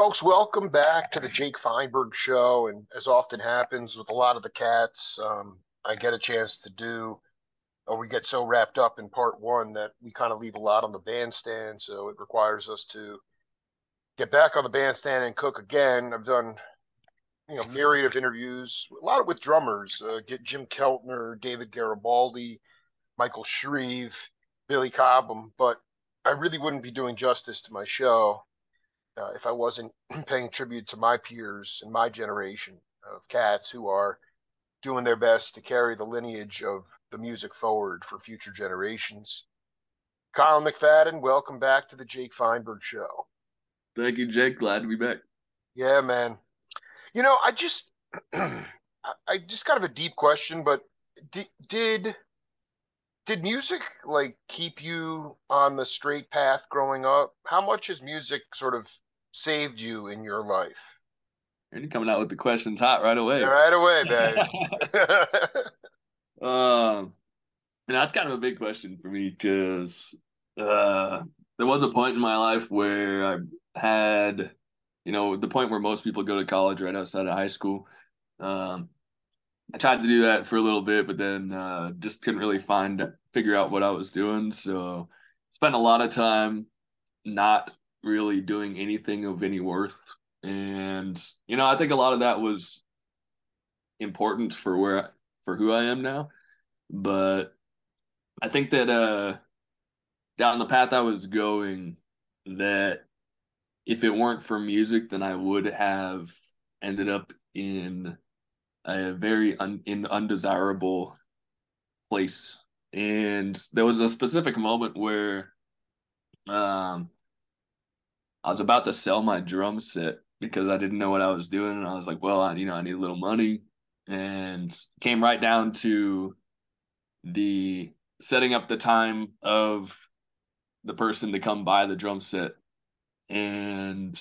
Folks, welcome back to the Jake Feinberg Show. And as often happens with a lot of the cats, um, I get a chance to do, or we get so wrapped up in part one that we kind of leave a lot on the bandstand. So it requires us to get back on the bandstand and cook again. I've done, you know, myriad of interviews, a lot with drummers, uh, get Jim Keltner, David Garibaldi, Michael Shrieve, Billy Cobham, but I really wouldn't be doing justice to my show uh, if I wasn't paying tribute to my peers and my generation of cats who are doing their best to carry the lineage of the music forward for future generations. Kyle McFadden, welcome back to the Jake Feinberg Show. Thank you, Jake. Glad to be back. Yeah, man. You know, I just, I just kind of a deep question, but did, did did music like keep you on the straight path growing up? How much has music sort of saved you in your life? You're coming out with the questions hot right away. Right away, babe. um, and that's kind of a big question for me because uh, there was a point in my life where I had, you know, the point where most people go to college right outside of high school. Um, I tried to do that for a little bit, but then uh, just couldn't really find figure out what I was doing. So spent a lot of time not really doing anything of any worth. And you know, I think a lot of that was important for where I, for who I am now. But I think that uh down the path I was going that if it weren't for music then I would have ended up in a very un, in undesirable place. And there was a specific moment where um I was about to sell my drum set because I didn't know what I was doing. And I was like, well, I, you know, I need a little money and came right down to the setting up the time of the person to come buy the drum set. And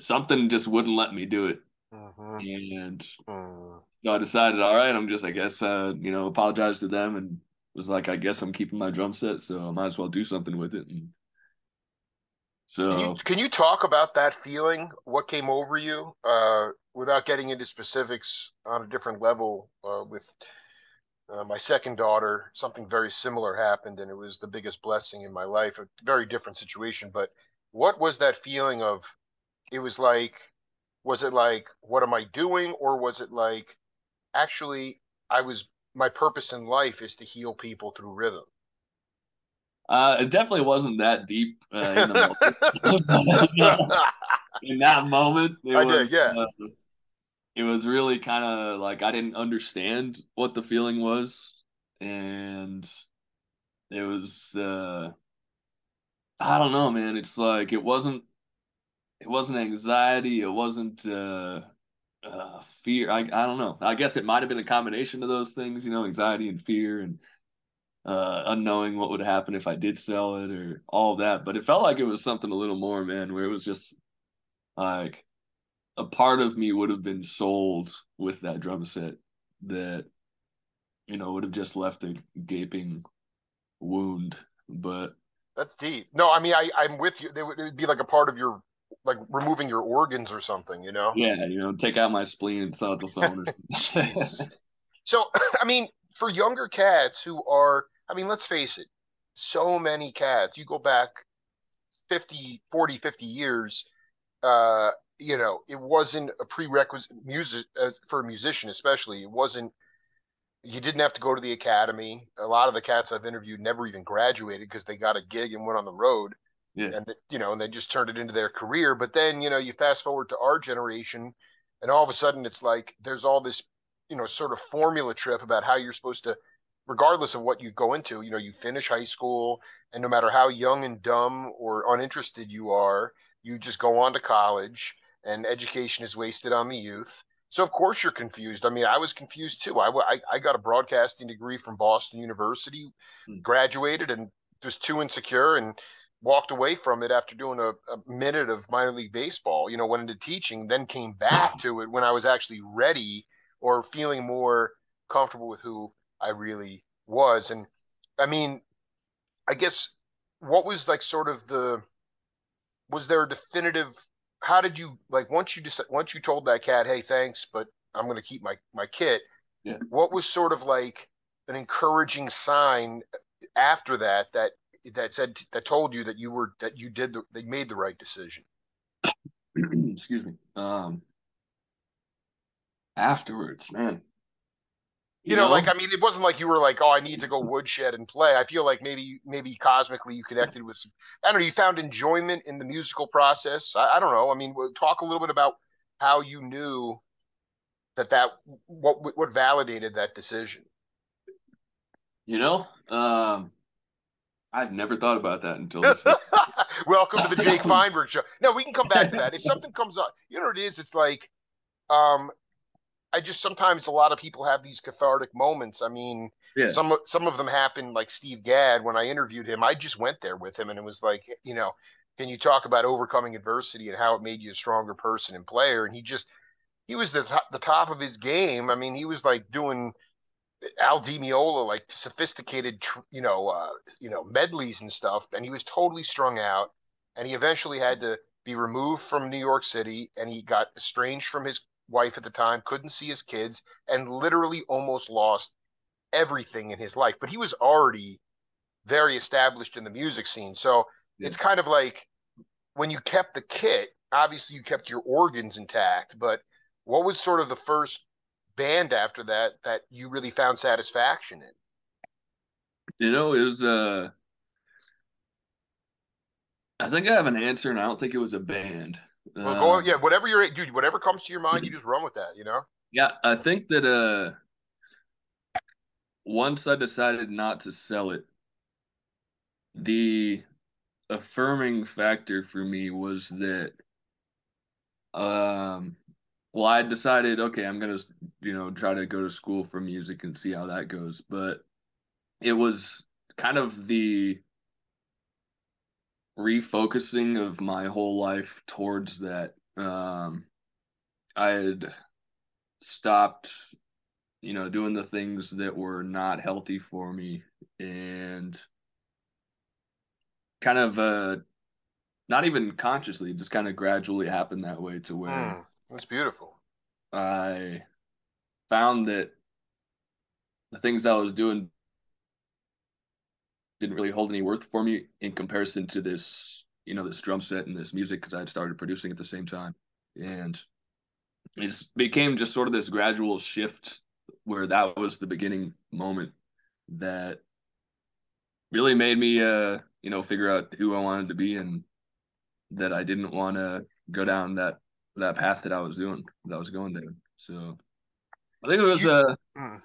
something just wouldn't let me do it. Uh-huh. And uh-huh. so I decided, all right, I'm just, I guess, uh, you know, apologize to them and was like, I guess I'm keeping my drum set, so I might as well do something with it. And so, can you, can you talk about that feeling? What came over you, uh, without getting into specifics on a different level? Uh, with uh, my second daughter, something very similar happened, and it was the biggest blessing in my life. A very different situation, but what was that feeling of? It was like, was it like, what am I doing, or was it like, actually, I was my purpose in life is to heal people through rhythm. Uh, it definitely wasn't that deep uh, in, the in that moment. It I was, did, yeah. Uh, it was really kind of like I didn't understand what the feeling was, and it was uh, I don't know, man. It's like it wasn't it wasn't anxiety. It wasn't uh, uh, fear. I I don't know. I guess it might have been a combination of those things, you know, anxiety and fear and uh, unknowing what would happen if I did sell it or all that. But it felt like it was something a little more, man, where it was just like a part of me would have been sold with that drum set that, you know, would have just left a gaping wound. But that's deep. No, I mean, I, I'm with you. It would, it would be like a part of your, like removing your organs or something, you know? Yeah, you know, take out my spleen and sell it to someone. so, I mean, for younger cats who are, I mean, let's face it, so many cats, you go back 50, 40, 50 years, uh, you know, it wasn't a prerequisite music uh, for a musician, especially. It wasn't, you didn't have to go to the academy. A lot of the cats I've interviewed never even graduated because they got a gig and went on the road. Yeah. And, you know, and they just turned it into their career. But then, you know, you fast forward to our generation and all of a sudden it's like there's all this you know sort of formula trip about how you're supposed to regardless of what you go into you know you finish high school and no matter how young and dumb or uninterested you are you just go on to college and education is wasted on the youth. So of course you're confused. I mean i was confused too. I, I, I got a broadcasting degree from boston university hmm. graduated and was too insecure and walked away from it after doing a, a, minute of minor league baseball you know went into teaching then came back to it when i was actually ready or feeling more comfortable with who I really was. And I mean, I guess what was like sort of the was there a definitive how did you like once you just once you told that cat, hey, thanks, but I'm going to keep my my kit. Yeah. What was sort of like an encouraging sign after that that that said that told you that you were that you did the, that made the right decision? Excuse me. Um, afterwards, man. You, know, like I mean, it wasn't like you were like, "Oh, I need to go woodshed and play." I feel like maybe, maybe cosmically, you connected with. Some, I don't know. You found enjoyment in the musical process. I, I don't know. I mean, talk a little bit about how you knew that that what what validated that decision. You know, um, I've never thought about that until this. Welcome to the Jake Feinberg show. No, we can come back to that. If something comes up, you know what it is? It's like, um, I just sometimes a lot of people have these cathartic moments. I mean, yeah. some some of them happen like Steve Gadd when I interviewed him. I just went there with him and it was like, you know, can you talk about overcoming adversity and how it made you a stronger person and player? And he just he was the top, the top of his game. I mean, he was like doing Al Di Meola like sophisticated, you know, uh, you know medleys and stuff, and he was totally strung out. And he eventually had to be removed from New York City, and he got estranged from his wife at the time, couldn't see his kids, and literally almost lost everything in his life. But he was already very established in the music scene. So yeah. it's kind of like when you kept the kit, obviously you kept your organs intact, but what was sort of the first band after that that you really found satisfaction in? You know, it was uh I think I have an answer and I don't think it was a band. Well, go uh, yeah, whatever you're dude, whatever comes to your mind, you just run with that, you know? Yeah, I think that uh once I decided not to sell it, the affirming factor for me was that um well I decided okay, I'm going to you know try to go to school for music and see how that goes, but it was kind of the refocusing of my whole life towards that. Um, I had stopped, you know, doing the things that were not healthy for me and kind of uh not even consciously, just kind of gradually happened that way to where mm, that's beautiful. I found that the things I was doing didn't really hold any worth for me in comparison to this, you know, this drum set and this music because I had started producing at the same time. And it became just sort of this gradual shift where that was the beginning moment that really made me uh you know figure out who I wanted to be and that I didn't want to go down that that path that I was doing that I was going down. So I think it was uh mm.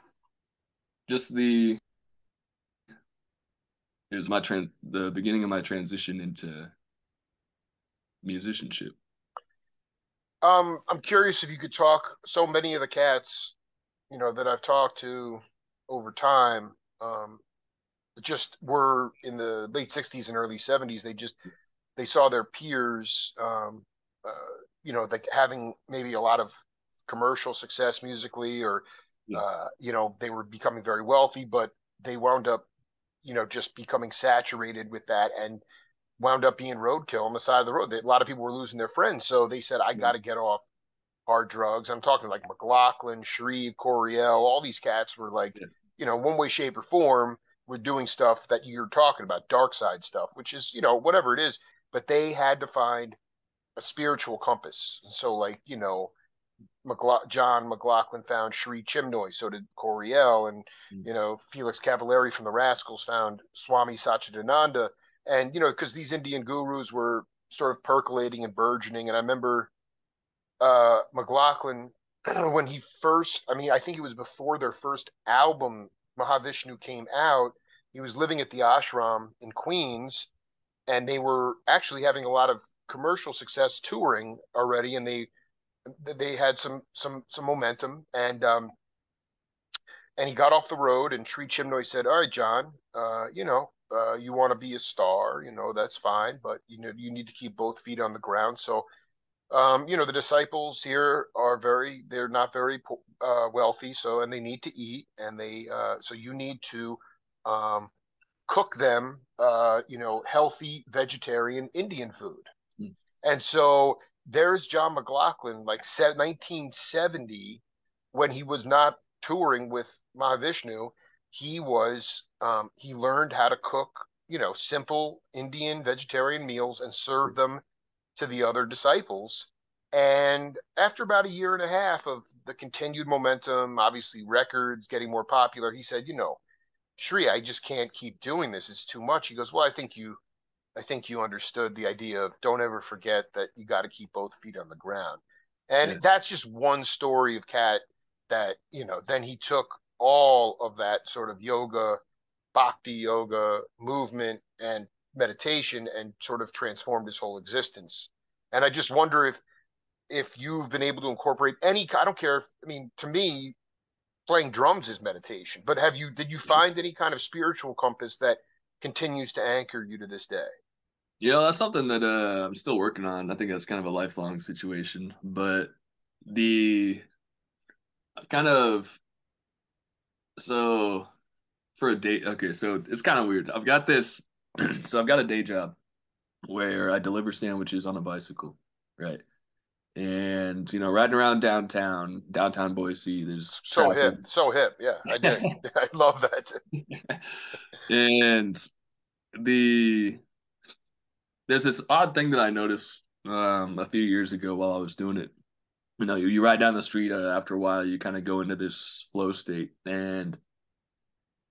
just the it was my trans the beginning of my transition into musicianship. Um, I'm curious if you could talk. So many of the cats, you know, that I've talked to over time, um, just were in the late '60s and early '70s. They just they saw their peers, um, uh, you know, like having maybe a lot of commercial success musically, or yeah. uh, you know, they were becoming very wealthy, but they wound up you know, just becoming saturated with that and wound up being roadkill on the side of the road. A lot of people were losing their friends. So they said, I got to get off hard drugs. I'm talking like McLaughlin, Shrieve, Coryell, all these cats were like, yeah. you know, one way, shape, or form were doing stuff that you're talking about, dark side stuff, which is, you know, whatever it is. But they had to find a spiritual compass. So, like, you know, McLa- John McLaughlin found Sri Chinmoy, so did Coryell, and mm-hmm. you know Felix Cavaliere from the Rascals found Swami Satchidananda, and you know because these Indian gurus were sort of percolating and burgeoning, and I remember uh, McLaughlin when he first, I mean, I think it was before their first album Mahavishnu came out. He was living at the ashram in Queens, and they were actually having a lot of commercial success touring already, and they they had some some some momentum and um and he got off the road and Sri Chinmoy said, "All right, John, uh, you know, uh, you want to be a star, you know, that's fine, but you know, you need to keep both feet on the ground." So, um, you know, the disciples here are very, they're not very uh, wealthy, so and they need to eat, and they, uh, so you need to um, cook them, uh, you know, healthy vegetarian Indian food. And so there's John McLaughlin, like 1970, when he was not touring with Mahavishnu, he was um, he learned how to cook, you know, simple Indian vegetarian meals and serve them to the other disciples. And after about a year and a half of the continued momentum, obviously records getting more popular, he said, you know, Sri, I just can't keep doing this. It's too much. He goes, well, I think you I think you understood the idea of don't ever forget that you got to keep both feet on the ground. And yeah. that's just one story of Cat that, you know, then he took all of that sort of yoga, bhakti yoga movement and meditation and sort of transformed his whole existence. And I just wonder if if you've been able to incorporate any I don't care if I mean to me playing drums is meditation, but have you did you find any kind of spiritual compass that continues to anchor you to this day? Yeah, that's something that uh, I'm still working on. I think that's kind of a lifelong situation, but the I've kind of so for a date. Okay, so it's kind of weird. I've got this. so I've got a day job where I deliver sandwiches on a bicycle, right? And you know, riding around downtown, downtown Boise, there's so hip, so hip. Yeah, I did. I love that. and the there's this odd thing that I noticed um, a few years ago while I was doing it. You know, you, you ride down the street, uh, after a while, you kind of go into this flow state, and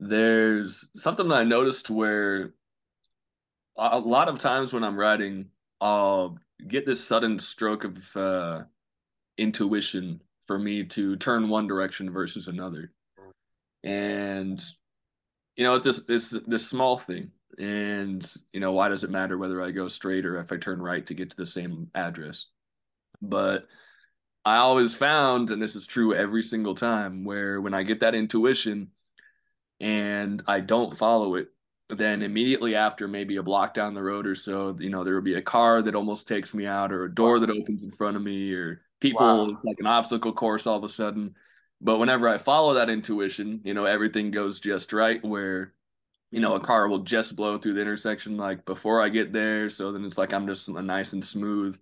there's something that I noticed where a lot of times when I'm riding, I'll get this sudden stroke of uh, intuition for me to turn one direction versus another, and you know, it's this this this small thing and you know why does it matter whether i go straight or if i turn right to get to the same address? But i always found and this is true every single time where when i get that intuition and i don't follow it then immediately after maybe a block down the road or so you know there will be a car that almost takes me out or a door that opens in front of me or people wow. like an obstacle course all of a sudden. But whenever i follow that intuition you know everything goes just right where you know, a car will just blow through the intersection like before I get there. So then it's like I'm just a nice and smooth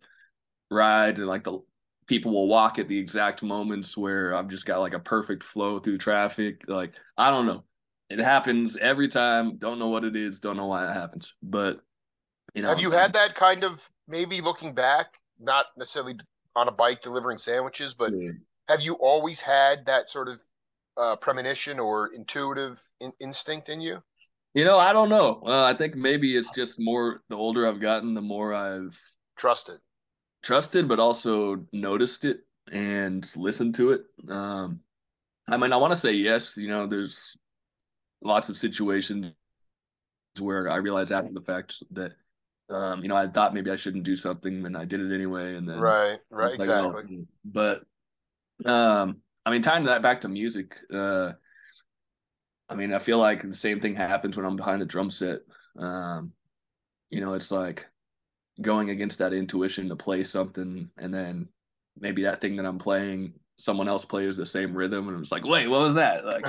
ride, and like the people will walk at the exact moments where I've just got like a perfect flow through traffic. Like I don't know, it happens every time. Don't know what it is. Don't know why it happens, but you know. Have you had that kind of maybe looking back, not necessarily on a bike delivering sandwiches, but yeah. have you always had that sort of uh, premonition or intuitive in- instinct in you? You know, I don't know. Uh, I think maybe it's just more the older I've gotten, the more I've trusted, trusted, but also noticed it and listened to it. Um, I mean, I want to say yes. You know, there's lots of situations where I realize after the fact that, um, you know, I thought maybe I shouldn't do something and I did it anyway. And then, right, right, like, exactly. Well, but, um, I mean, tying that back to music, uh, I mean, I feel like the same thing happens when I'm behind the drum set. Um, you know, it's like going against that intuition to play something, and then maybe that thing that I'm playing, someone else plays the same rhythm, and it's like, wait, what was that? Like,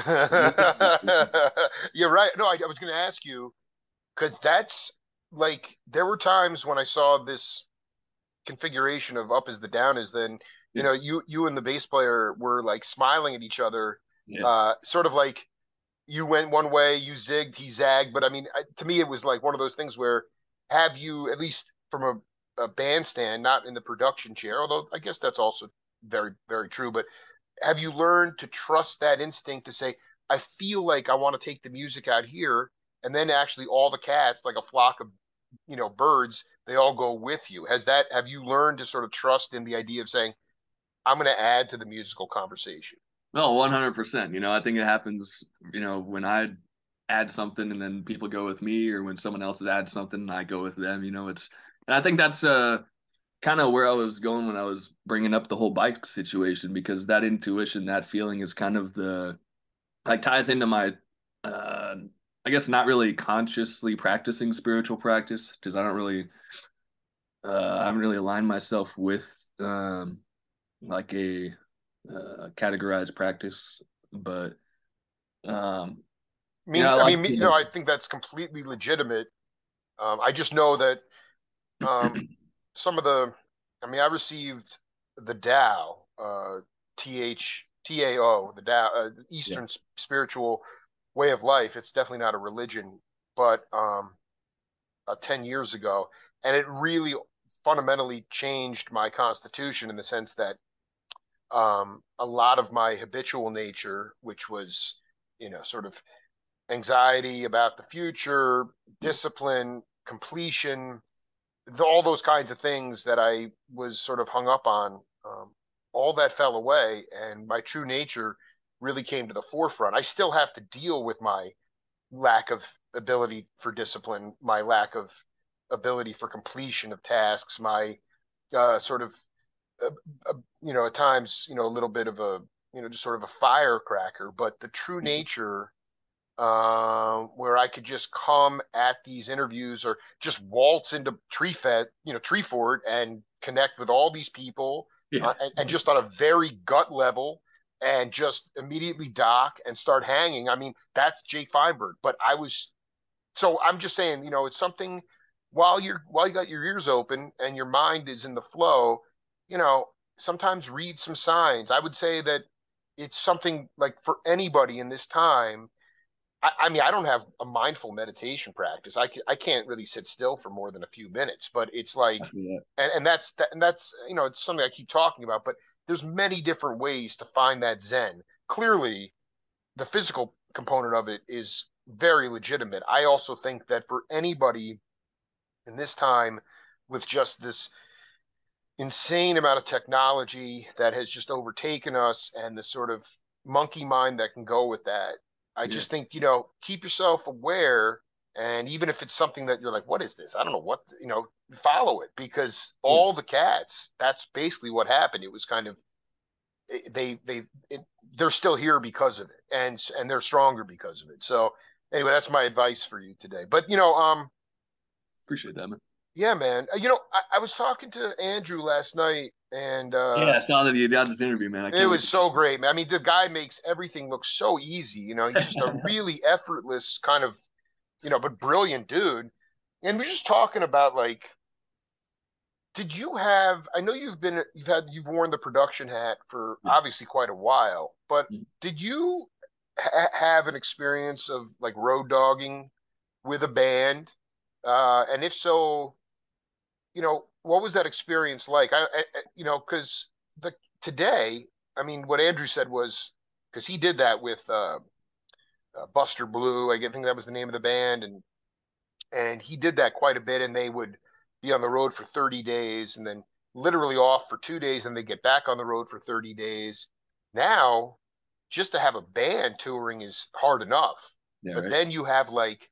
you're right. No, I, I was going to ask you because that's like there were times when I saw this configuration of up is the down is then you know you you and the bass player were like smiling at each other yeah. uh sort of like you went one way, you zigged, he zagged. But I mean, to me, it was like one of those things where have you, at least from a, a bandstand, not in the production chair, although I guess that's also very, very true. But have you learned to trust that instinct to say, I feel like I want to take the music out here, and then actually all the cats, like a flock of, you know, birds, they all go with you. Has that? Have you learned to sort of trust in the idea of saying, I'm going to add to the musical conversation? No, one hundred percent. You know, I think it happens. You know, when I add something and then people go with me, or when someone else adds something and I go with them. You know, it's and I think that's uh kind of where I was going when I was bringing up the whole bike situation because that intuition, that feeling is kind of the like ties into my uh I guess not really consciously practicing spiritual practice because I don't really uh I haven't really aligned myself with um like a uh, categorized practice, but um, I mean, I, like I mean, to, you know, I think that's completely legitimate. Um, I just know that um, some of the, I mean, I received the Tao, uh, T H T A O, the Tao, uh, Eastern yeah. spiritual way of life. It's definitely not a religion, but um, uh, 10 years ago. And it really fundamentally changed my constitution in the sense that um, a lot of my habitual nature, which was, you know, sort of anxiety about the future, discipline, completion, the, all those kinds of things that I was sort of hung up on, um, all that fell away, and my true nature really came to the forefront. I still have to deal with my lack of ability for discipline, my lack of ability for completion of tasks, my uh, sort of, uh, uh, you know, at times, you know, a little bit of a, you know, just sort of a firecracker. But the true mm-hmm. nature, uh, where I could just come at these interviews or just waltz into tree fed, you know, Treefort and connect with all these people, yeah. uh, and, and just on a very gut level and just immediately dock and start hanging. I mean, that's Jake Feinberg. But I was so I'm just saying, you know, it's something while you're while you got your ears open and your mind is in the flow, you know, sometimes read some signs. I would say that it's something like for anybody in this time. I, I mean, I don't have a mindful meditation practice. I, can, I can't really sit still for more than a few minutes, but it's like, yeah. and, and that's that, and that's you know, it's something I keep talking about. But there's many different ways to find that zen. Clearly, the physical component of it is very legitimate. I also think that for anybody in this time with just this insane amount of technology that has just overtaken us and the sort of monkey mind that can go with that, I yeah. just think, you know, keep yourself aware. And even if it's something that you're like, what is this? I don't know what, you know, follow it because yeah. all the cats, that's basically what happened. It was kind of, they, they, it, they're still here because of it and, and they're stronger because of it. So anyway, that's my advice for you today. But you know, um, appreciate that, man. Yeah, man. Uh, you know, I, I was talking to Andrew last night, and uh, yeah, I saw that you got this interview, man. It was so great, man. I mean, the guy makes everything look so easy. You know, he's just a really effortless kind of, you know, but brilliant dude. And we're just talking about like, did you have? I know you've been, you've had, you've worn the production hat for yeah. obviously quite a while, but mm-hmm. did you ha- have an experience of like road dogging with a band? Uh, and if so, you know, what was that experience like? I, I you know, because the today, I mean, what Andrew said was because he did that with uh, uh, Buster Blue. I think that was the name of the band, and and he did that quite a bit. And they would be on the road for 30 days, and then literally off for two days, and they get back on the road for 30 days. Now just to have a band touring is hard enough. Yeah, but right. then you have like,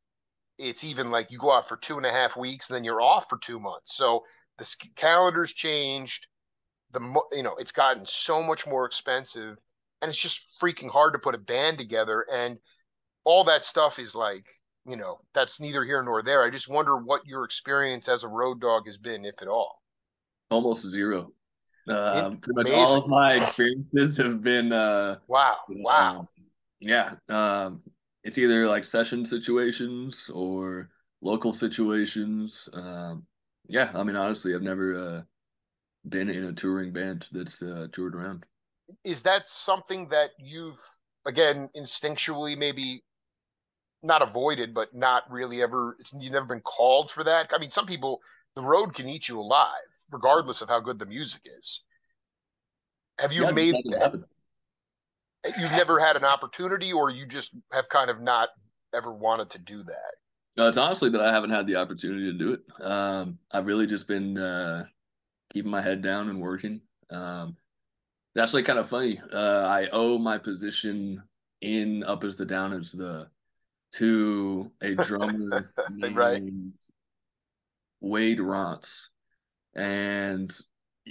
it's even like you go out for two and a half weeks, and then you're off for two months. So the calendar's changed. The you know it's gotten so much more expensive, and it's just freaking hard to put a band together. And all that stuff is like, you know, that's neither here nor there. I just wonder what your experience as a road dog has been, if at all. Almost zero. Um, pretty much all of my experiences have been uh, wow, wow, um, yeah. Um, it's either like session situations or local situations. Um, yeah, I mean, honestly, I've never uh, been in a touring band that's uh, toured around. Is that something that you've again instinctually maybe not avoided, but not really ever? It's you've never been called for that. I mean, some people the road can eat you alive regardless of how good the music is. Have you yeah, made that? You've never had an opportunity, or you just have kind of not ever wanted to do that. No, it's honestly that I haven't had the opportunity to do it. Um, I've really just been uh, keeping my head down and working. Um, it's actually kind of funny. Uh, I owe my position in Up as the Down as the to a drummer right. Wade Ronce. And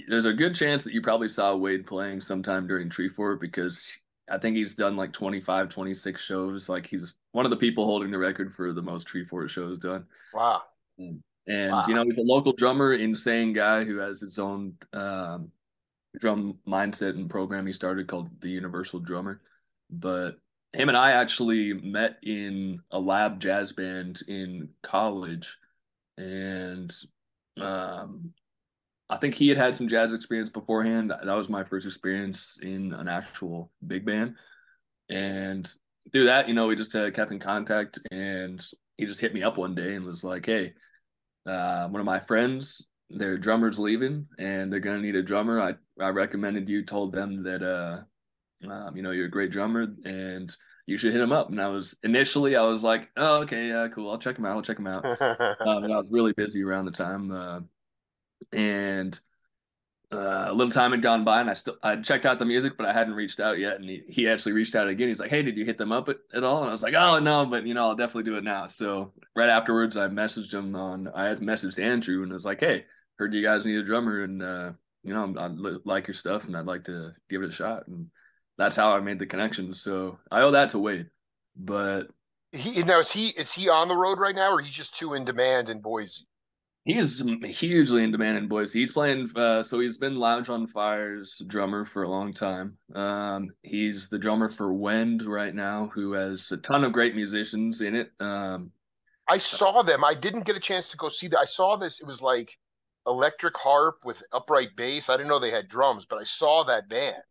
there's a good chance that you probably saw Wade playing sometime during Treefort because I think he's done like 25, 26 shows. Like he's one of the people holding the record for the most Treefort shows done. Wow. And, wow. you know, he's a local drummer, insane guy who has his own um, drum mindset and program he started called the Universal Drummer. But him and I actually met in a lab jazz band in college. And um, I think he had had some jazz experience beforehand. That was my first experience in an actual big band, and through that, you know, we just uh, kept in contact. And he just hit me up one day and was like, "Hey, uh, one of my friends, their drummer's leaving, and they're gonna need a drummer. I I recommended you. Told them that uh, um, you know, you're a great drummer, and you should hit him up. And I was initially, I was like, oh, okay, yeah, cool. I'll check him out. I'll check him out. um, and I was really busy around the time, uh, and uh, a little time had gone by, and I still I checked out the music, but I hadn't reached out yet. And he, he actually reached out again. He's like, "Hey, did you hit them up at, at all?" And I was like, "Oh no, but you know, I'll definitely do it now." So right afterwards, I messaged him on. I had messaged Andrew and was like, "Hey, heard you guys need a drummer, and uh, you know, I like your stuff, and I'd like to give it a shot." And that's how I made the connection. So I owe that to Wade. But he now is he is he on the road right now, or he's just too in demand in Boise? He is hugely in demand in Boise. He's playing, uh, so he's been Lounge on Fire's drummer for a long time. Um, he's the drummer for Wend right now, who has a ton of great musicians in it. Um, I saw them. I didn't get a chance to go see that. I saw this. It was like electric harp with upright bass. I didn't know they had drums, but I saw that band.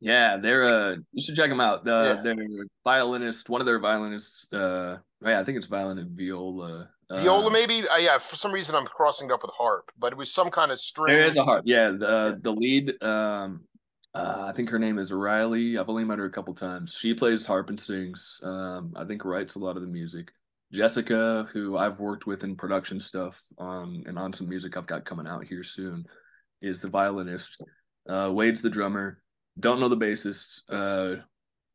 Yeah, they're uh you should check them out. Uh, yeah. Their violinist, one of their violinists, uh, yeah, I think it's violin and viola. Uh, viola, maybe. Uh, yeah, for some reason I'm crossing it up with harp, but it was some kind of string. There is a harp. Yeah, the yeah. the lead, um, uh, I think her name is Riley. I've only met her a couple times. She plays harp and sings. Um, I think writes a lot of the music. Jessica, who I've worked with in production stuff on and on some music I've got coming out here soon, is the violinist. Uh, Wade's the drummer don't know the bassist, uh,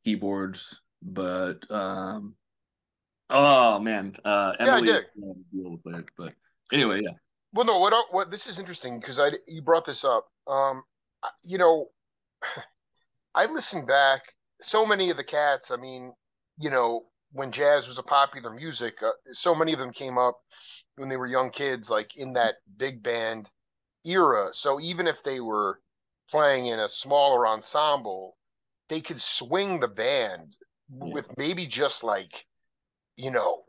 keyboards, but um, oh man, uh, Emily yeah, I did. but anyway, yeah. Well, no, what what this is interesting because I you brought this up. Um, you know, I listened back. So many of the cats. I mean, you know, when jazz was a popular music, uh, so many of them came up when they were young kids, like in that big band era. So even if they were playing in a smaller ensemble, they could swing the band yeah. with maybe just like, you know,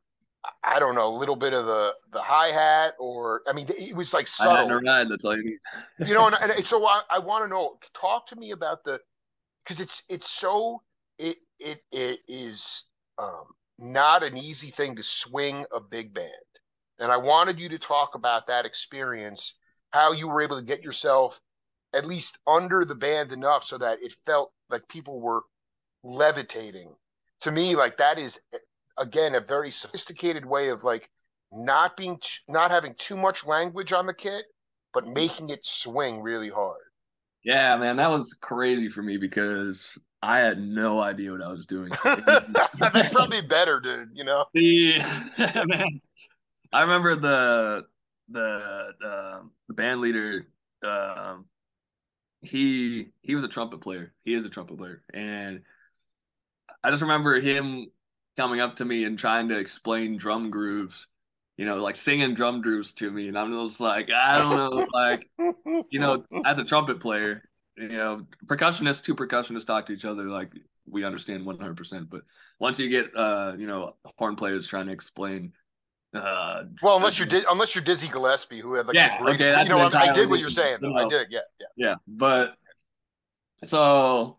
I don't know, a little bit of the the hi hat, or I mean, it was like subtle. Ride, that's all you need. you know, and, and so I, I want to know. Talk to me about the because it's it's so it it it is um, not an easy thing to swing a big band, and I wanted you to talk about that experience, how you were able to get yourself at least under the band enough so that it felt like people were levitating. To me, like that is again a very sophisticated way of like not being t- not having too much language on the kit, but making it swing really hard. Yeah, man, that was crazy for me because I had no idea what I was doing. That's probably better, dude. You know. Yeah, man. I remember the the uh, the band leader um, he he was a trumpet player. He is a trumpet player, and I just remember him coming up to me and trying to explain drum grooves. You know, like singing drum grooves to me, and I'm just like, I don't know, like, you know, as a trumpet player, you know, percussionists, two percussionists talk to each other like we understand 100. percent But once you get, uh, you know, horn players trying to explain uh, well, unless you're Di- unless you're Dizzy Gillespie, who had like yeah, great, okay, you know, I, I did what you're saying. I did, yeah, yeah, yeah. But so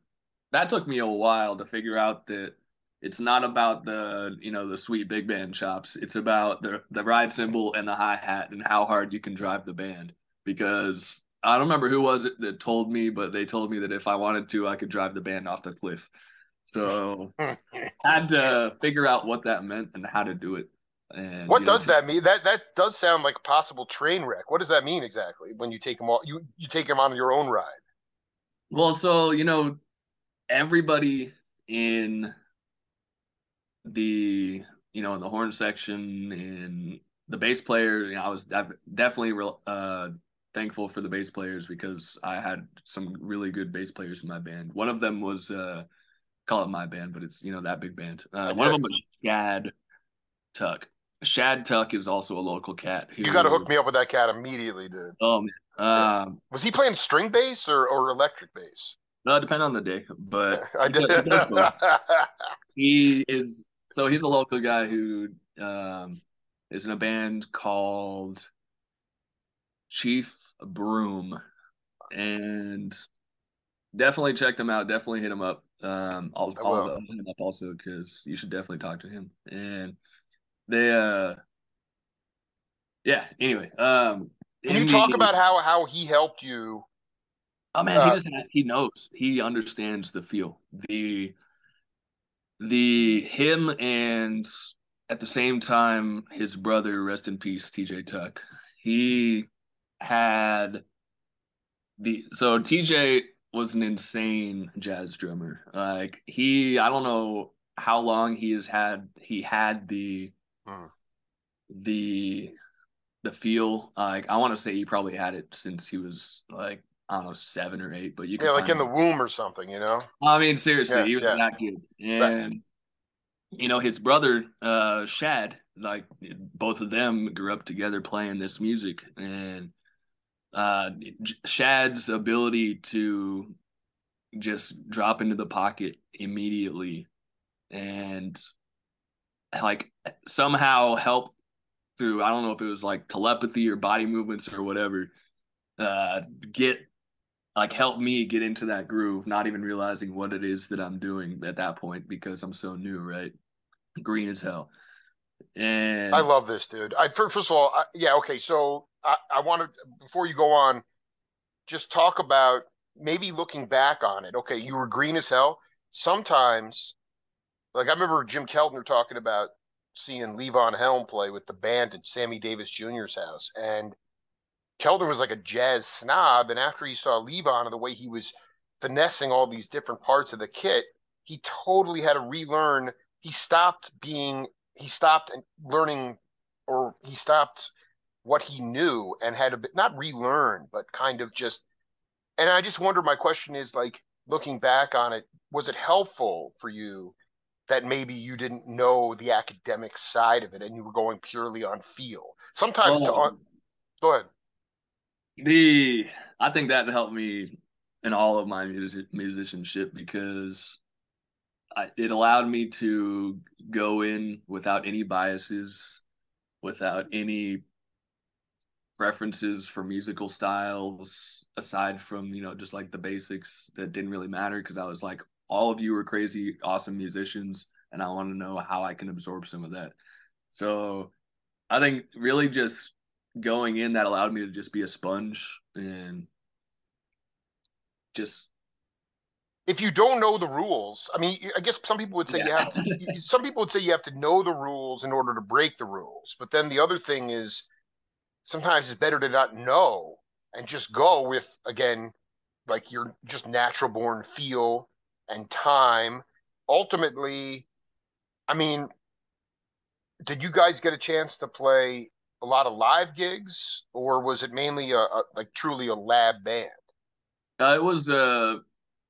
that took me a while to figure out that it's not about the you know the sweet big band chops. It's about the the ride cymbal and the hi hat and how hard you can drive the band. Because I don't remember who was it that told me, but they told me that if I wanted to, I could drive the band off the cliff. So had to figure out what that meant and how to do it. And, what does know, that mean? That that does sound like a possible train wreck. What does that mean exactly when you take them all? You you take them on your own ride. Well, so you know, everybody in the you know in the horn section and the bass player, you know, I was definitely uh, thankful for the bass players because I had some really good bass players in my band. One of them was uh, call it my band, but it's you know that big band. Uh, one of them was Shad Tuck. Shad Tuck is also a local cat. Who, you got to hook me up with that cat immediately, dude. Oh man, yeah. um, was he playing string bass or, or electric bass? No, depend on the day, but I did. he is so he's a local guy who um, is in a band called Chief Broom, and definitely check them out. Definitely hit him up. Um, I'll, I'll hit him up also because you should definitely talk to him. And they, uh, yeah. Anyway, um, can you talk about how how he helped you? Oh man, uh, he just he knows he understands the feel the the him and at the same time his brother rest in peace TJ Tuck he had the so TJ was an insane jazz drummer. Like he, I don't know how long he has had. He had the hmm. the the feel. Like I want to say he probably had it since he was like I don't know seven or eight. But you yeah, like in the womb or something, you know. I mean, seriously, yeah, he was yeah. that good, and right. you know his brother uh Shad, like both of them grew up together playing this music, and uh, Shad's ability to just drop into the pocket immediately and like somehow help through I don't know if it was like telepathy or body movements or whatever uh get like help me get into that groove not even realizing what it is that I'm doing at that point because I'm so new right green as hell and I love this dude I first of all I, yeah okay so I, I want to before you go on, just talk about maybe looking back on it. Okay, you were green as hell. Sometimes, like I remember Jim Keltner talking about seeing Levon Helm play with the band at Sammy Davis Jr.'s house, and Keltner was like a jazz snob. And after he saw Levon and the way he was finessing all these different parts of the kit, he totally had to relearn. He stopped being. He stopped learning, or he stopped what he knew and had a bit not relearn, but kind of just. And I just wonder. My question is like looking back on it, was it helpful for you that maybe you didn't know the academic side of it and you were going purely on feel? Sometimes to on. Go ahead. The I think that helped me in all of my music musicianship because I, it allowed me to go in without any biases, without any preferences for musical styles aside from you know just like the basics that didn't really matter because I was like all of you are crazy awesome musicians and I want to know how I can absorb some of that. So I think really just going in that allowed me to just be a sponge and just if you don't know the rules, I mean, I guess some people would say yeah. you have to, some people would say you have to know the rules in order to break the rules. But then the other thing is sometimes it's better to not know and just go with again like your just natural born feel and time ultimately i mean did you guys get a chance to play a lot of live gigs or was it mainly a, a like truly a lab band uh, it was uh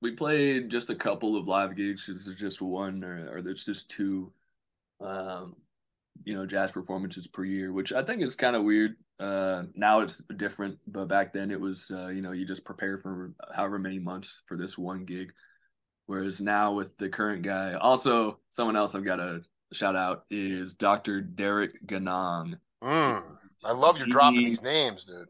we played just a couple of live gigs this is just one or, or there's just two um you know jazz performances per year which i think is kind of weird uh, now it's different, but back then it was, uh, you know, you just prepare for however many months for this one gig. Whereas now with the current guy, also someone else I've got to shout out is Dr. Derek Ganong. Mm, I love you dropping these names, dude.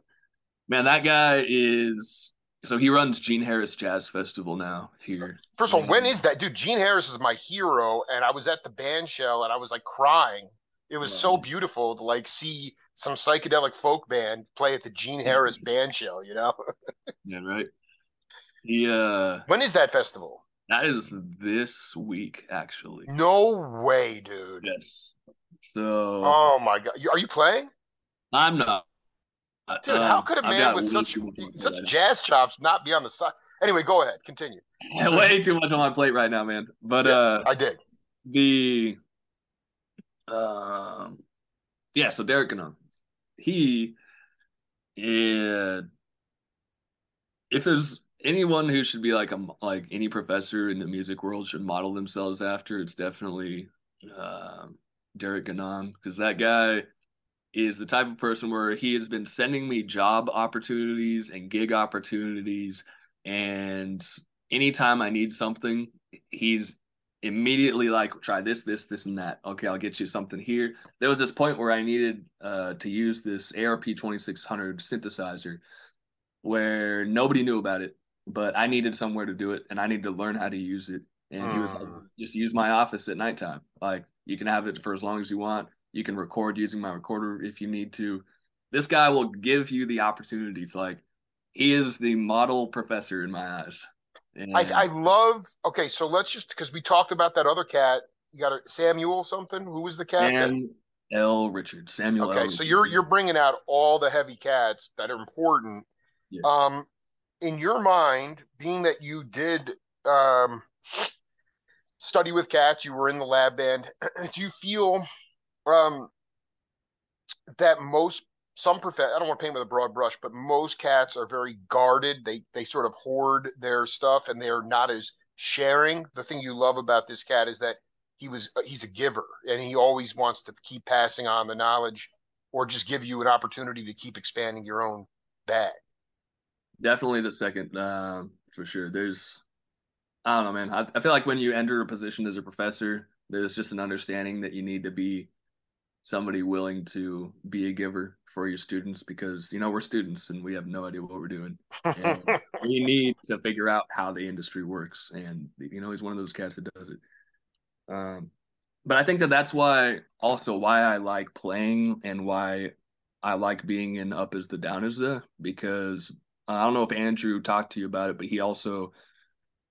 Man, that guy is so he runs Gene Harris Jazz Festival now here. First of all, when is that, dude? Gene Harris is my hero, and I was at the band shell and I was like crying. It was so beautiful to like see some psychedelic folk band play at the Gene Harris band shell, you know? yeah, right. He uh When is that festival? That is this week actually. No way, dude. Yes. So Oh my god. Are you playing? I'm not. Dude, um, how could a man with such such jazz chops not be on the side? Anyway, go ahead. Continue. way too much on my plate right now, man. But yeah, uh I did. The um yeah, so Derek Ganong he and if there's anyone who should be like a like any professor in the music world should model themselves after, it's definitely uh, Derek Ganong because that guy is the type of person where he has been sending me job opportunities and gig opportunities, and anytime I need something, he's immediately like try this this this and that okay i'll get you something here there was this point where i needed uh, to use this arp 2600 synthesizer where nobody knew about it, but I needed somewhere to do it and I needed to learn how to use it. And mm. he was like, hmm. just use my office at nighttime. Like you can have it for as long as you want. You can record using my recorder if you need to. This guy will give you the opportunities. Like he is the model professor in my eyes. And I, I love. Okay, so let's just because we talked about that other cat. You got a Samuel something. Who was the cat? Sam that, L. Richard. Samuel. Okay, L. so you're you're bringing out all the heavy cats that are important. Yeah. Um, in your mind, being that you did um study with cats, you were in the lab band. Do you feel um that most some prof I don't want to paint with a broad brush, but most cats are very guarded. They they sort of hoard their stuff and they're not as sharing. The thing you love about this cat is that he was he's a giver and he always wants to keep passing on the knowledge or just give you an opportunity to keep expanding your own bag. Definitely the second, uh, for sure. There's, I don't know, man. I, I feel like when you enter a position as a professor, there's just an understanding that you need to be somebody willing to be a giver for your students because you know we're students and we have no idea what we're doing. And we need to figure out how the industry works. And you know he's one of those cats that does it. Um, but i think that that's why also why i like playing and why i like being in up is the down is the because i don't know if andrew talked to you about it but he also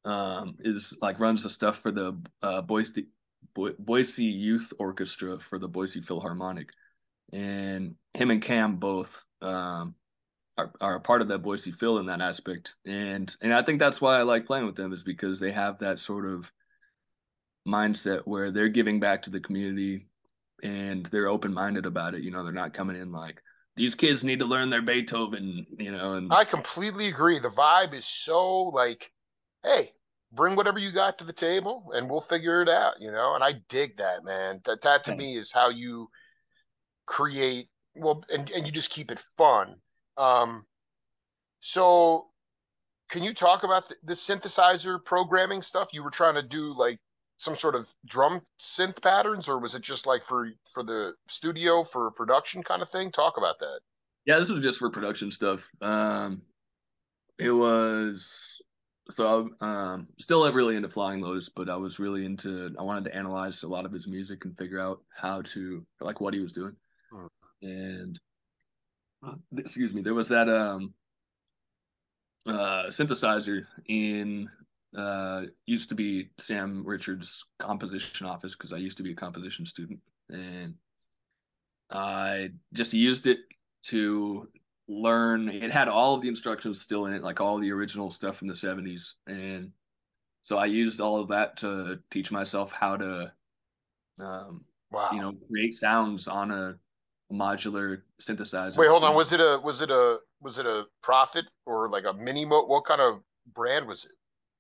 um, is like runs the stuff for the uh, Boise Bo- Boise Youth Orchestra for the Boise Philharmonic, and him and Cam both um, are are a part of that Boise Phil in that aspect, and and I think that's why I like playing with them is because they have that sort of mindset where they're giving back to the community and they're open minded about it. You know, they're not coming in like these kids need to learn their Beethoven. You know, and I completely agree. The vibe is so like, hey, bring whatever you got to the table and we'll figure it out, you know? And I dig that, man. That that to me is how you create well and, and you just keep it fun. Um so can you talk about the, the synthesizer programming stuff? You were trying to do like some sort of drum synth patterns or was it just like for for the studio for production kind of thing? Talk about that. Yeah, this was just for production stuff. Um it was so I'm um still really into flying lotus but i was really into i wanted to analyze a lot of his music and figure out how to like what he was doing. And excuse me there was that um uh synthesizer in uh used to be sam richards composition office because i used to be a composition student. And i just used it to learn. It had all of the instructions still in it, like all the original stuff from the 70s. And so I used all of that to teach myself how to, um, wow. you know, create sounds on a modular synthesizer. Wait, hold on. Was it a was it a was it a Prophet or like a Minimoog? What kind of brand was it?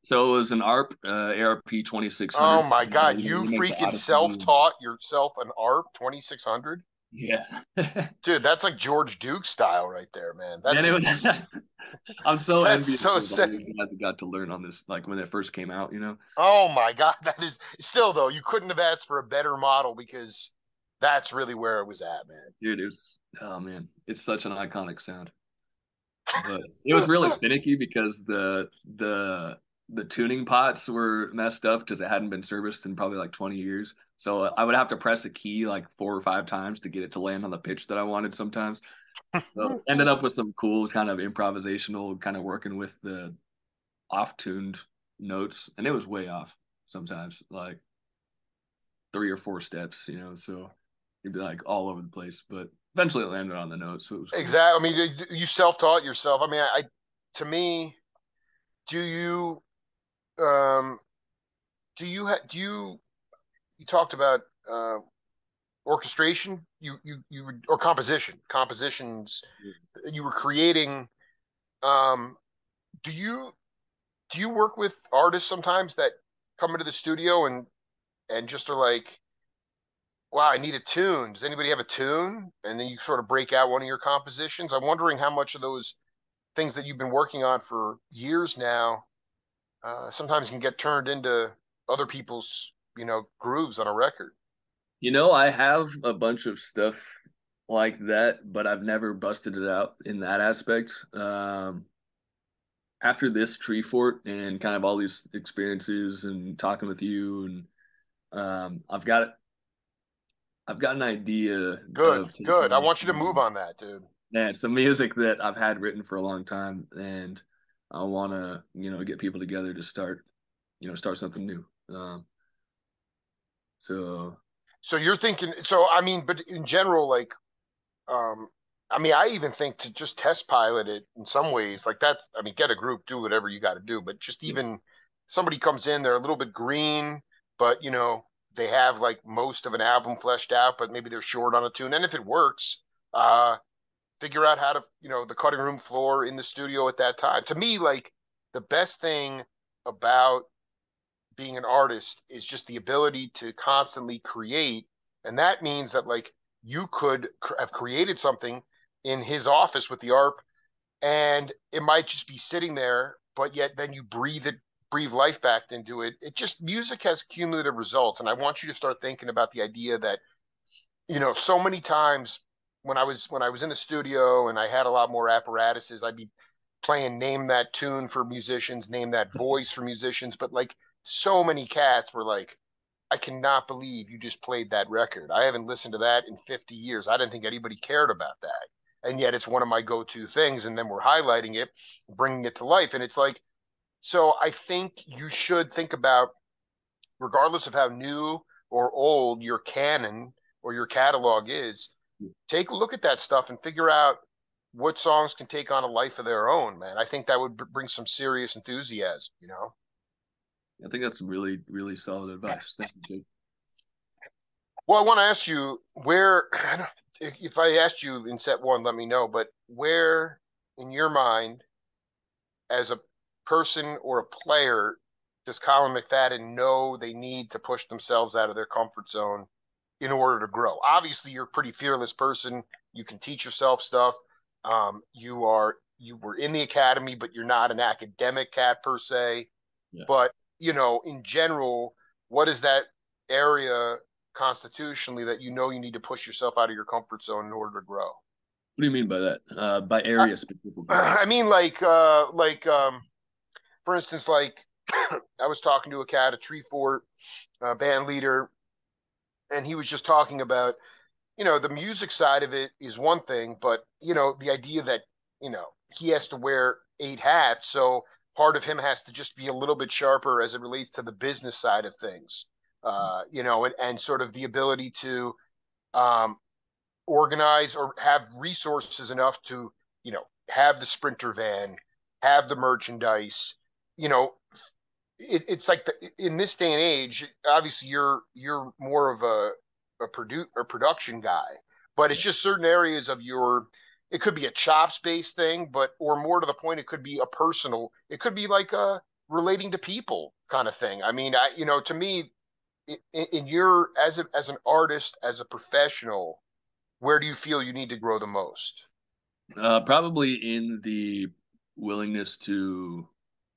So it was an ARP, uh, ARP 2600. Oh my God. You freaking self taught yourself an ARP 2600? Yeah. Dude, that's like George Duke style right there, man. That's was, I'm so that's envious so sick. I got to learn on this like when it first came out, you know. Oh my god, that is still though, you couldn't have asked for a better model because that's really where it was at, man. Dude, it was oh man, it's such an iconic sound. But it was really finicky because the the the tuning pots were messed up because it hadn't been serviced in probably like 20 years. So uh, I would have to press a key like four or five times to get it to land on the pitch that I wanted sometimes. So ended up with some cool kind of improvisational kind of working with the off tuned notes. And it was way off sometimes, like three or four steps, you know, so you'd be like all over the place, but eventually it landed on the notes. So it was cool. exactly. I mean, you self taught yourself. I mean, I, to me, do you, um, do you, ha- do you, you talked about uh, orchestration. You you you were, or composition, compositions. Mm-hmm. You were creating. Um, do you do you work with artists sometimes that come into the studio and and just are like, wow, I need a tune. Does anybody have a tune? And then you sort of break out one of your compositions. I'm wondering how much of those things that you've been working on for years now uh, sometimes can get turned into other people's you know grooves on a record. You know, I have a bunch of stuff like that, but I've never busted it out in that aspect. Um, after this Treefort and kind of all these experiences and talking with you and um, I've got I've got an idea. Good, good. I want you to move on that, dude. Yeah, some music that I've had written for a long time, and I want to, you know, get people together to start, you know, start something new. Um, so, so you're thinking. So I mean, but in general, like, um, I mean, I even think to just test pilot it in some ways, like that. I mean, get a group, do whatever you got to do, but just even somebody comes in, they're a little bit green, but you know, they have like most of an album fleshed out, but maybe they're short on a tune. And if it works, uh, figure out how to, you know, the cutting room floor in the studio at that time. To me, like the best thing about being an artist is just the ability to constantly create. And that means that like you could have created something in his office with the ARP and it might just be sitting there, but yet then you breathe it breathe life back into it. It just music has cumulative results, and I want you to start thinking about the idea that you know so many times when I was when I was in the studio and I had a lot more apparatuses, I'd be playing name that tune for musicians, name that voice for musicians, but like so many cats were like, I cannot believe you just played that record. I haven't listened to that in 50 years. I didn't think anybody cared about that. And yet it's one of my go-to things. And then we're highlighting it, bringing it to life. And it's like, so I think you should think about, regardless of how new or old your canon or your catalog is, take a look at that stuff and figure out what songs can take on a life of their own, man. I think that would bring some serious enthusiasm, you know? I think that's really, really solid advice. Thank you, Jake. Well, I want to ask you where, if I asked you in set one, let me know, but where in your mind, as a person or a player does Collin McFadden know they need to push themselves out of their comfort zone in order to grow? Obviously, you're a pretty fearless person. You can teach yourself stuff. Um, you are you were in the academy, but you're not an academic cat per se. Yeah. But you know, in general, what is that area constitutionally that you know you need to push yourself out of your comfort zone in order to grow? What do you mean by that? Uh, by area specifically? I mean, like, uh, like, um, for instance, like I was talking to a cat, a Treefort uh, band leader, and he was just talking about, you know, the music side of it is one thing, but you know, the idea that you know he has to wear eight hats, so part of him has to just be a little bit sharper as it relates to the business side of things, uh, you know, and, and sort of the ability to um, organize or have resources enough to, you know, have the sprinter van, have the merchandise, you know, it, it's like the, in this day and age, obviously you're you're more of a a produ- a production guy, but it's just certain areas of your it could be a chops based thing, but or more to the point, it could be a personal. It could be like a relating to people kind of thing. I mean, I you know, to me, in, in your as a, as an artist, as a professional, where do you feel you need to grow the most? Uh, probably in the willingness to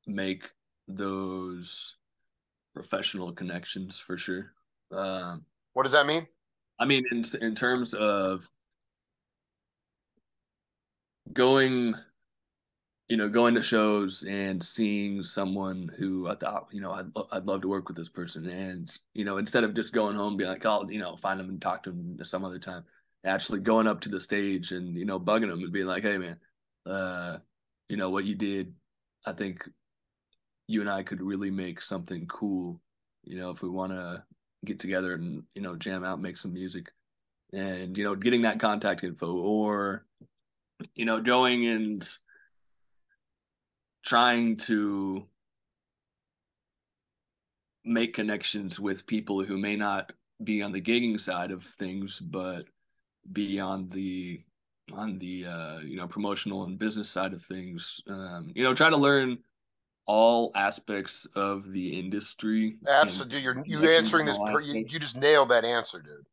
make those professional connections for sure. Um, what does that mean? I mean, in in terms of going, you know, going to shows and seeing someone who I thought, you know, I'd I'd love to work with this person, and you know, instead of just going home being like, I'll you know, find them and talk to them some other time, actually going up to the stage and you know, bugging them and being like, hey, man, uh, you know, what you did, I think you and I could really make something cool. You know, if we want to get together and you know jam out, make some music, and you know, getting that contact info, or you know, going and trying to make connections with people who may not be on the gigging side of things, but be on the on the uh, you know promotional and business side of things. Um, you know, try to learn all aspects of the industry. Absolutely, you're you answering this. Per, you, you just nailed that answer, dude.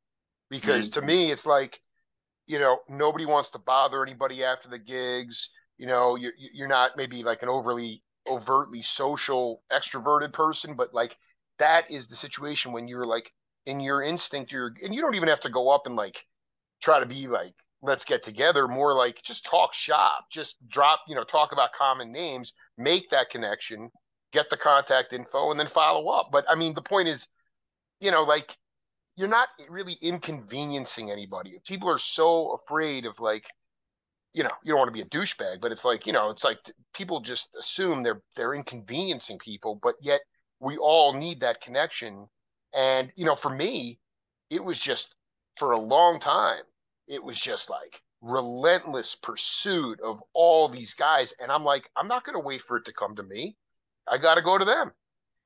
Because to me, it's like, you know, nobody wants to bother anybody after the gigs. You know, you, you're not maybe like an overly overtly social extroverted person, but like that is the situation when you're like in your instinct, you're and you don't even have to go up and like try to be like let's get together, more like just talk shop, just drop, you know, talk about common names, make that connection, get the contact info, and then follow up. But I mean, the point is, you know, like you're not really inconveniencing anybody. People are so afraid of like, you know, you don't want to be a douchebag, but it's like, you know, it's like people just assume they're they're inconveniencing people, but yet we all need that connection. And you know, for me, it was just for a long time, it was just like relentless pursuit of all these guys. And I'm like, I'm not going to wait for it to come to me. I got to go to them.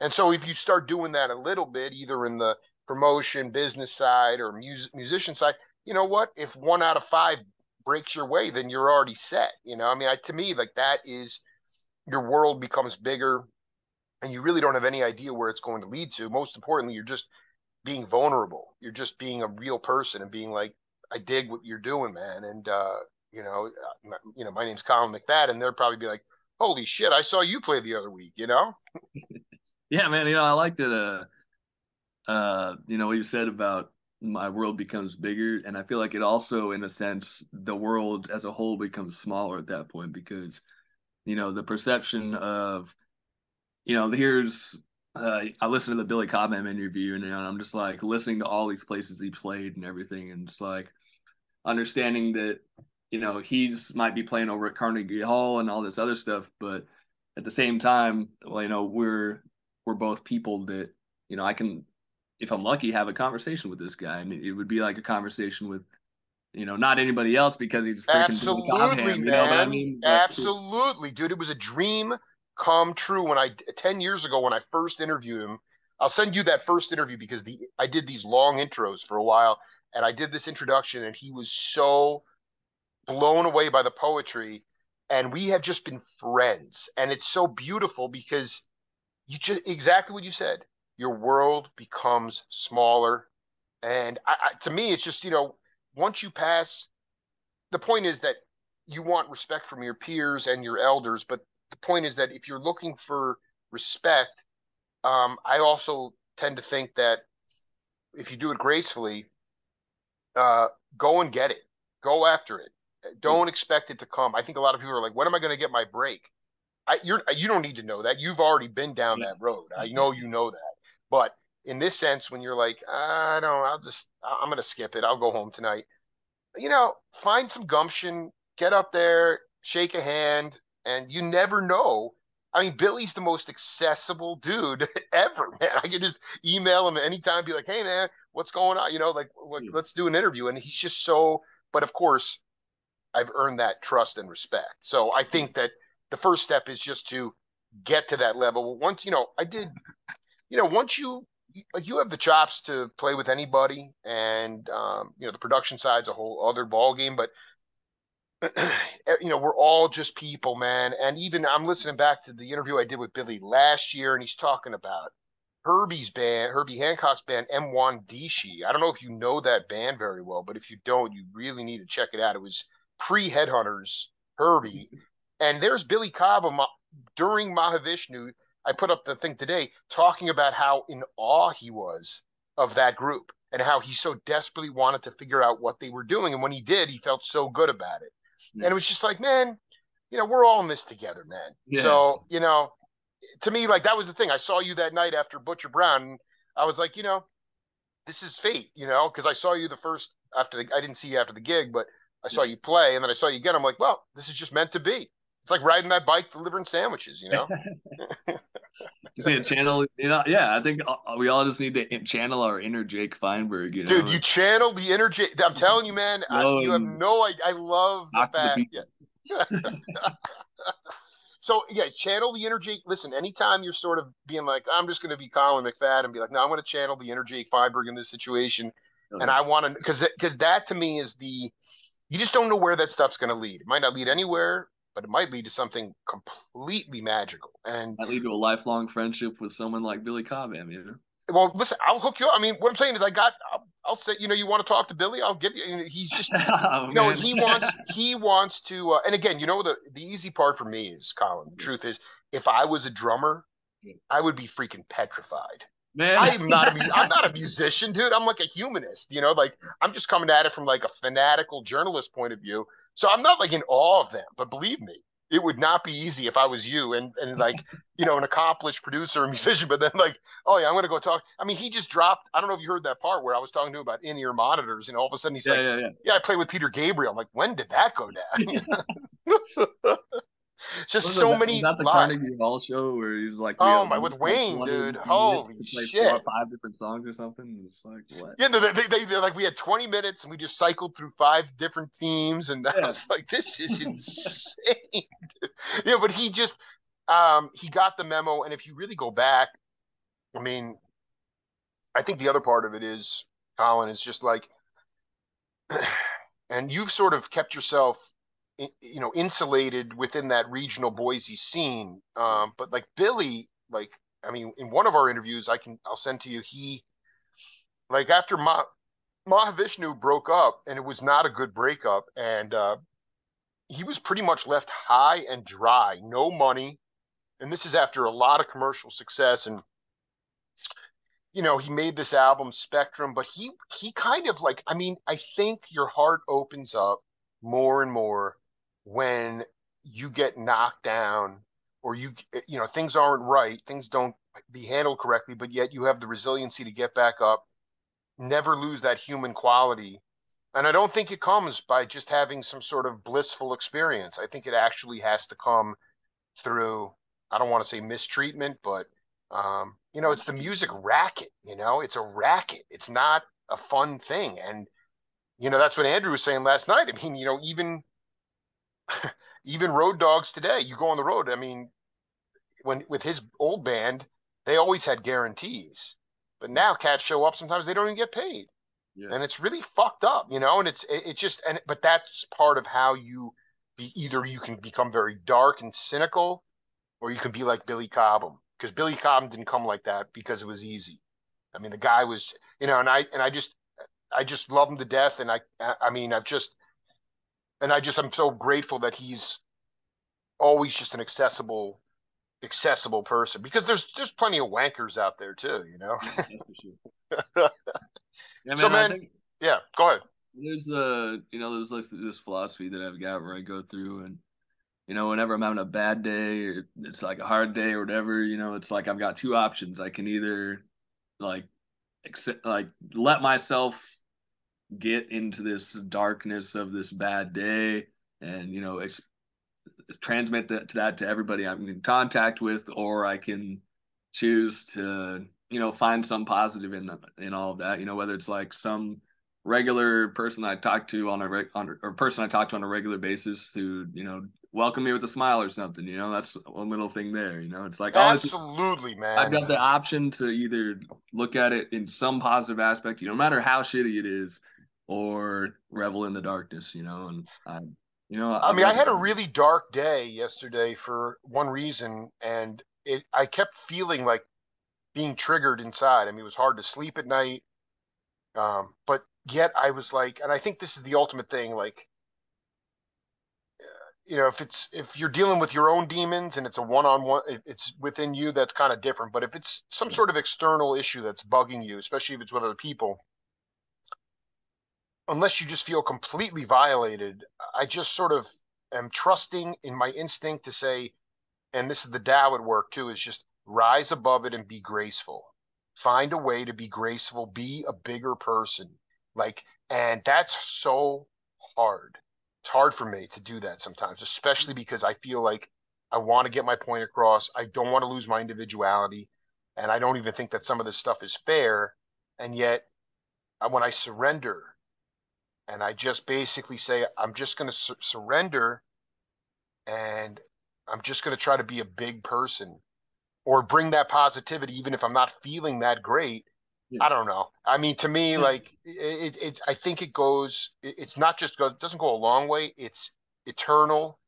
And so if you start doing that a little bit, either in the promotion, business side, or music, musician side, you know what? If one out of five breaks your way, then you're already set. You know, I mean, I, to me, like that is your world becomes bigger and you really don't have any idea where it's going to lead to. Most importantly, you're just being vulnerable. You're just being a real person and being like, I dig what you're doing, man. And, uh, you know, uh, you know, my name's Collin McFadden. And they'll probably be like, holy shit, I saw you play the other week, you know? yeah, man. You know, I liked it. uh, uh, you know, what you said about my world becomes bigger. And I feel like it also, in a sense, the world as a whole becomes smaller at that point because, you know, the perception of, you know, here's uh, I listened to the Billy Cobham interview, and know, I'm just like listening to all these places he played and everything, and it's like understanding that you know he's might be playing over at Carnegie Hall and all this other stuff, but at the same time, well, you know, we're we're both people that you know I can, if I'm lucky, have a conversation with this guy, and it would be like a conversation with you know, not anybody else because he's freaking absolutely, man. You know I mean? Absolutely, dude. It was a dream come true when I 10 years ago when I first interviewed him. I'll send you that first interview because the I did these long intros for a while and I did this introduction and he was so blown away by the poetry and we have just been friends. And it's so beautiful because you just exactly what you said your world becomes smaller. And I, I, to me it's just you know once you pass the point is that you want respect from your peers and your elders but the point is that if you're looking for respect, um, I also tend to think that if you do it gracefully, uh, go and get it, go after it. Don't expect it to come. I think a lot of people are like, "When am I going to get my break?" I, you're you don't need to know that. You've already been down that road. I know you know that. But in this sense, when you're like, I don't, I'll just, I'm going to skip it. I'll go home tonight. You know, find some gumption, get up there, shake a hand, and you never know. I mean, Billy's the most accessible dude ever, man. I can just email him anytime, be like, "Hey, man, what's going on?" You know, like, like let's do an interview. And he's just so. But of course, I've earned that trust and respect. So I think that the first step is just to get to that level. Once you know, I did. You know, once you you have the chops to play with anybody, and um, you know the production side's a whole other ball game. But Eh, you know, we're all just people, man. And even I'm listening back to the interview I did with Billy last year, and he's talking about Herbie's band, Herbie Hancock's band, M1 I don't know if you know that band very well, but if you don't, you really need to check it out. It was pre Headhunters, Herbie. And there's Billy Cobham during Mahavishnu. I put up the thing today talking about how in awe he was of that group and how he so desperately wanted to figure out what they were doing. And when he did, he felt so good about it. And it was just like, man, you know, we're all in this together, man. Yeah. So, you know, to me, like that was the thing. I saw you that night after Butcher Brown. I was like, you know, this is fate, you know, because I saw you the first after the, I didn't see you after the gig, but I saw you play and then I saw you again. I'm like, well, this is just meant to be. It's like riding that bike delivering sandwiches, you know? just need to channel, you know, yeah, I think uh, we all just need to channel our inner Jake Feinberg, you know? Dude, you channel the inner Jake. I'm telling you, man, no, I, you have no idea. I love the fact. The yeah. so, yeah, channel the inner Jake. Listen, anytime you're sort of being like, I'm just going to be Collin McFadden and be like, no, I'm going to channel the inner Jake Feinberg in this situation. Okay. And I want to, because because that to me is the, you just don't know where that stuff's going to lead. It might not lead anywhere but it might lead to something completely magical. And might lead to a lifelong friendship with someone like Billy Cobham, you know. Well, listen, I'll hook you up. I mean, what I'm saying is, I got. I'll, I'll say, you know, you want to talk to Billy? I'll give you. He's just, oh, you know, he wants. He wants to. Uh, and again, you know, the the easy part for me is, Collin. The truth is, if I was a drummer, I would be freaking petrified. man. I am not a I'm not a musician, dude. I'm like a humanist, you know, like I'm just coming at it from like a fanatical journalist point of view. So I'm not like in awe of them, but believe me, it would not be easy if I was you and and like, you know, an accomplished producer or musician, but then like, oh yeah, I'm gonna go talk. I mean, he just dropped, I don't know if you heard that part where I was talking to him about in-ear monitors, and all of a sudden he's yeah, like, yeah, yeah. Yeah, I play with Peter Gabriel. I'm like, when did that go down? It's just Was so that, many that the live. Carnegie Hall show where he's like, Oh my, with Wayne, dude. Holy shit. four five different songs or something. It's like what? Yeah, no, they, they, they, they're like, we had 20 minutes and we just cycled through five different themes. And I was like, this is insane. dude. Yeah, but he just, um, he got the memo. And if you really go back, I mean, I think the other part of it is, Collin, is just like, and you've sort of kept yourself, you know, insulated within that regional Boise scene. Um, but like Billy, like, I mean, in one of our interviews, I can, I'll send to you, he, like after Ma- Mahavishnu broke up, and it was not a good breakup, and uh, he was pretty much left high and dry, no money, and this is after a lot of commercial success, and you know he made this album Spectrum, but he he kind of like, I mean, I think your heart opens up more and more when you get knocked down or you you know things aren't right, things don't be handled correctly, but yet you have the resiliency to get back up never lose that human quality. And I don't think it comes by just having some sort of blissful experience. I think it actually has to come through, I don't want to say mistreatment, but, um, you know, it's the music racket, you know, it's a racket. It's not a fun thing. And, you know, that's what Andrew was saying last night. I mean, you know, even, even road dogs today, you go on the road. I mean, when with his old band, they always had guarantees. But now cats show up, sometimes they don't even get paid. Yeah. And it's really fucked up, you know, and it's it, it's just and but that's part of how you be either you can become very dark and cynical or you can be like Billy Cobham because Billy Cobham didn't come like that because it was easy. I mean, the guy was, you know, and I and I just I just love him to death and I I mean, I've just and I just I'm so grateful that he's always just an accessible accessible person because there's there's plenty of wankers out there too, you know. Yeah, for sure. Yeah, man, So, man- think yeah, go ahead. there's uh you know there's like this philosophy that I've got where I go through and you know whenever I'm having a bad day or it's like a hard day or whatever you know it's like I've got two options I can either like accept like let myself get into this darkness of this bad day and you know ex- transmit that to that to everybody I'm in contact with or I can choose to you know find some positive in in all of that you know whether it's like some regular person I talk to on a reg- on, or person I talk to on a regular basis who you know welcome me with a smile or something you know that's one little thing there you know it's like oh it's, Absolutely, man. I've got the option to either look at it in some positive aspect you know, no matter how shitty it is or revel in the darkness you know and I you know I mean, I had a really dark day yesterday for one reason, and it I kept feeling like being triggered inside. I mean, it was hard to sleep at night. Um, but yet I was like, and I think this is the ultimate thing, like, you know, if it's if you're dealing with your own demons and it's a one-on-one, it's within you, that's kind of different. But if it's some sort of external issue that's bugging you, especially if it's with other people, unless you just feel completely violated, I just sort of am trusting in my instinct to say, and this is the Tao at work too, is just rise above it and be graceful. Find a way to be graceful, be a bigger person. Like, and that's so hard. It's hard for me to do that sometimes, especially because I feel like I want to get my point across. I don't want to lose my individuality. And I don't even think that some of this stuff is fair. And yet, when I surrender and I just basically say, I'm just going to su- surrender and I'm just going to try to be a big person or bring that positivity, even if I'm not feeling that great. Yeah. I don't know. I mean, to me, Yeah. like it, it, it's, I think it goes, it, it's not just go, it doesn't go a long way. It's eternal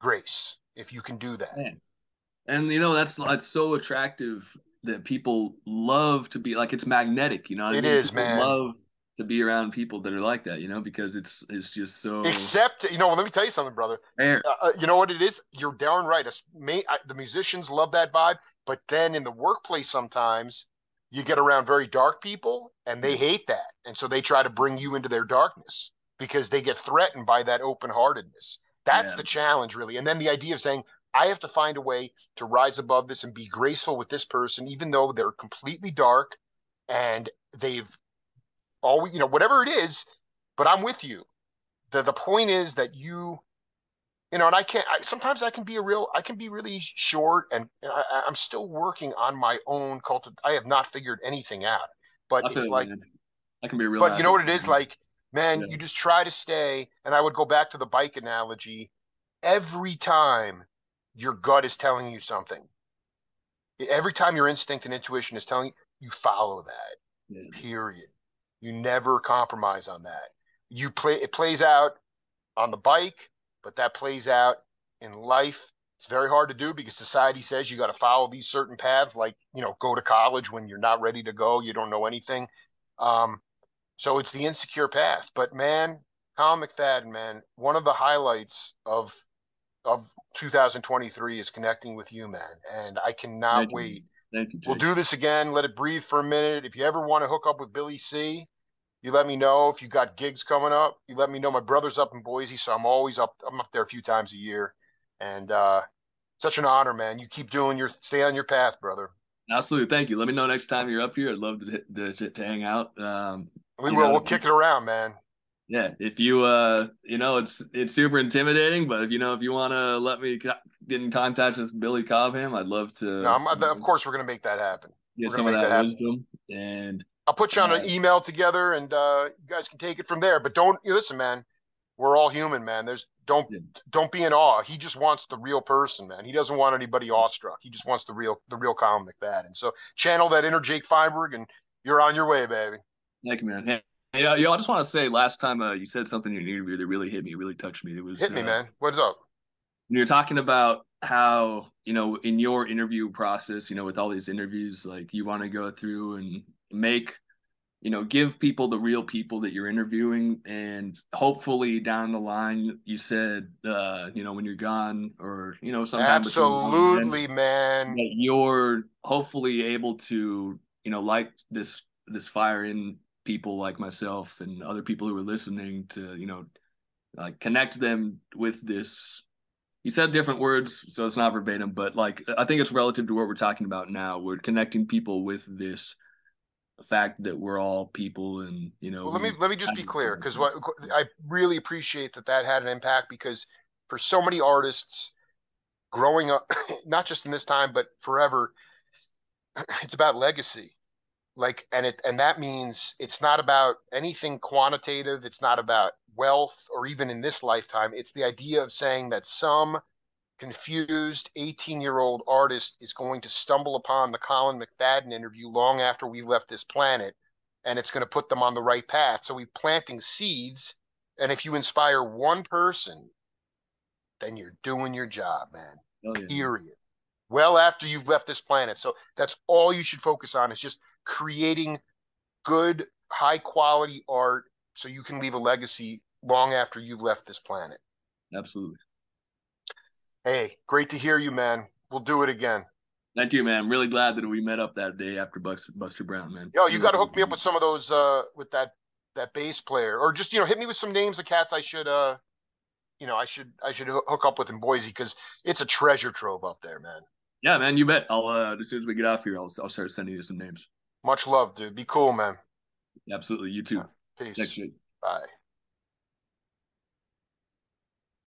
grace. If you can do that. Man. And you know that's that's so attractive that people love to be like it's magnetic, you know. what I mean? is, People man. Love to be around people that are like that, you know, because it's it's just so Except, you know, let me tell you something, brother. Uh, uh, you know what it is? You're darn right. It's may, I, the musicians love that vibe, but then in the workplace, sometimes you get around very dark people and they hate that. And so they try to bring you into their darkness because they get threatened by that open heartedness. That's yeah. the challenge, really. And then the idea of saying, I have to find a way to rise above this and be graceful with this person, even though they're completely dark and they've always, you know, whatever it is, but I'm with you. The the point is that you you know, and I can't. I, sometimes I can be a real. I can be really short, and I, am still working on my own cult. I have not figured anything out, but I it's like I can be real. But you know what it is like, man. Yeah. You just try to stay. And I would go back to the bike analogy. Every time your gut is telling you something, every time your instinct and intuition is telling you, you follow that. Yeah. Period. You never compromise on that. You play. It plays out on the bike but that plays out in life. It's very hard to do because society says you got to follow these certain paths, like you know, go to college when you're not ready to go, you don't know anything. Um, so it's the insecure path. But man, Collin McFadden, man, one of the highlights of of 2023 is connecting with you, man, and I cannot wait. Thank you. We'll do this again. Let it breathe for a minute. If you ever want to hook up with Billy C, you let me know if you got gigs coming up. You let me know. My brother's up in Boise, so I'm always up. I'm up there a few times a year, and uh, such an honor, man. You keep doing your stay on your path, brother. Absolutely, thank you. Let me know next time you're up here. I'd love to to, to hang out. Um, we will. Know, we'll kick it around, man. Yeah, if you uh, you know, it's it's super intimidating, but if you know, if you want to let me get in contact with Billy Cobham, I'd love to. No, of course, we're gonna make that happen. Get some of that, that wisdom and I'll put you on an email together, and uh, you guys can take it from there. But don't listen, man. We're all human, man. There's don't yeah. don't be in awe. He just wants the real person, man. He doesn't want anybody awestruck. He just wants the real the real Collin McFadden. So channel that inner Jake Feinberg, and you're on your way, baby. Thank you, man. Hey, uh, yo, I just want to say, last time uh, you said something in your interview that really hit me, really touched me. It was hit me, uh, man. What's up? You're talking about how you know in your interview process, you know, with all these interviews, like you want to go through and make you know give people the real people that you're interviewing and hopefully down the line you said uh you know when you're gone or you know sometime absolutely man that you're hopefully able to you know like this this fire in people like myself and other people who are listening to you know like connect them with this. You said different words so it's not verbatim but like i think it's relative to what we're talking about now. We're connecting people with this fact that we're all people and you know well, let me let me just be clear because what i really appreciate that that had an impact because for so many artists growing up not just in this time but forever it's about legacy like and it and that means it's not about anything quantitative it's not about wealth or even in this lifetime it's the idea of saying that some confused 18 year old artist is going to stumble upon the Collin McFadden interview long after we've left this planet, and it's going to put them on the right path. So we're planting seeds. And if you inspire one person, then you're doing your job, man. Oh, yeah. Period. Well, after you've left this planet. So that's all you should focus on is just creating good, high quality art so you can leave a legacy long after you've left this planet. Absolutely. Hey, great to hear you, man. We'll do it again. Thank you, man. I'm really glad that we met up that day after Buster, Buster Brown, man. Yo, you got to hook me up with some of those uh with that that bass player, or just you know hit me with some names of cats I should uh you know I should I should hook up with in Boise because it's a treasure trove up there, man. Yeah, man, you bet. I'll uh as soon as we get off here, I'll I'll start sending you some names. Much love, dude. Be cool, man. Absolutely. You too. Peace. Thanks, Bye.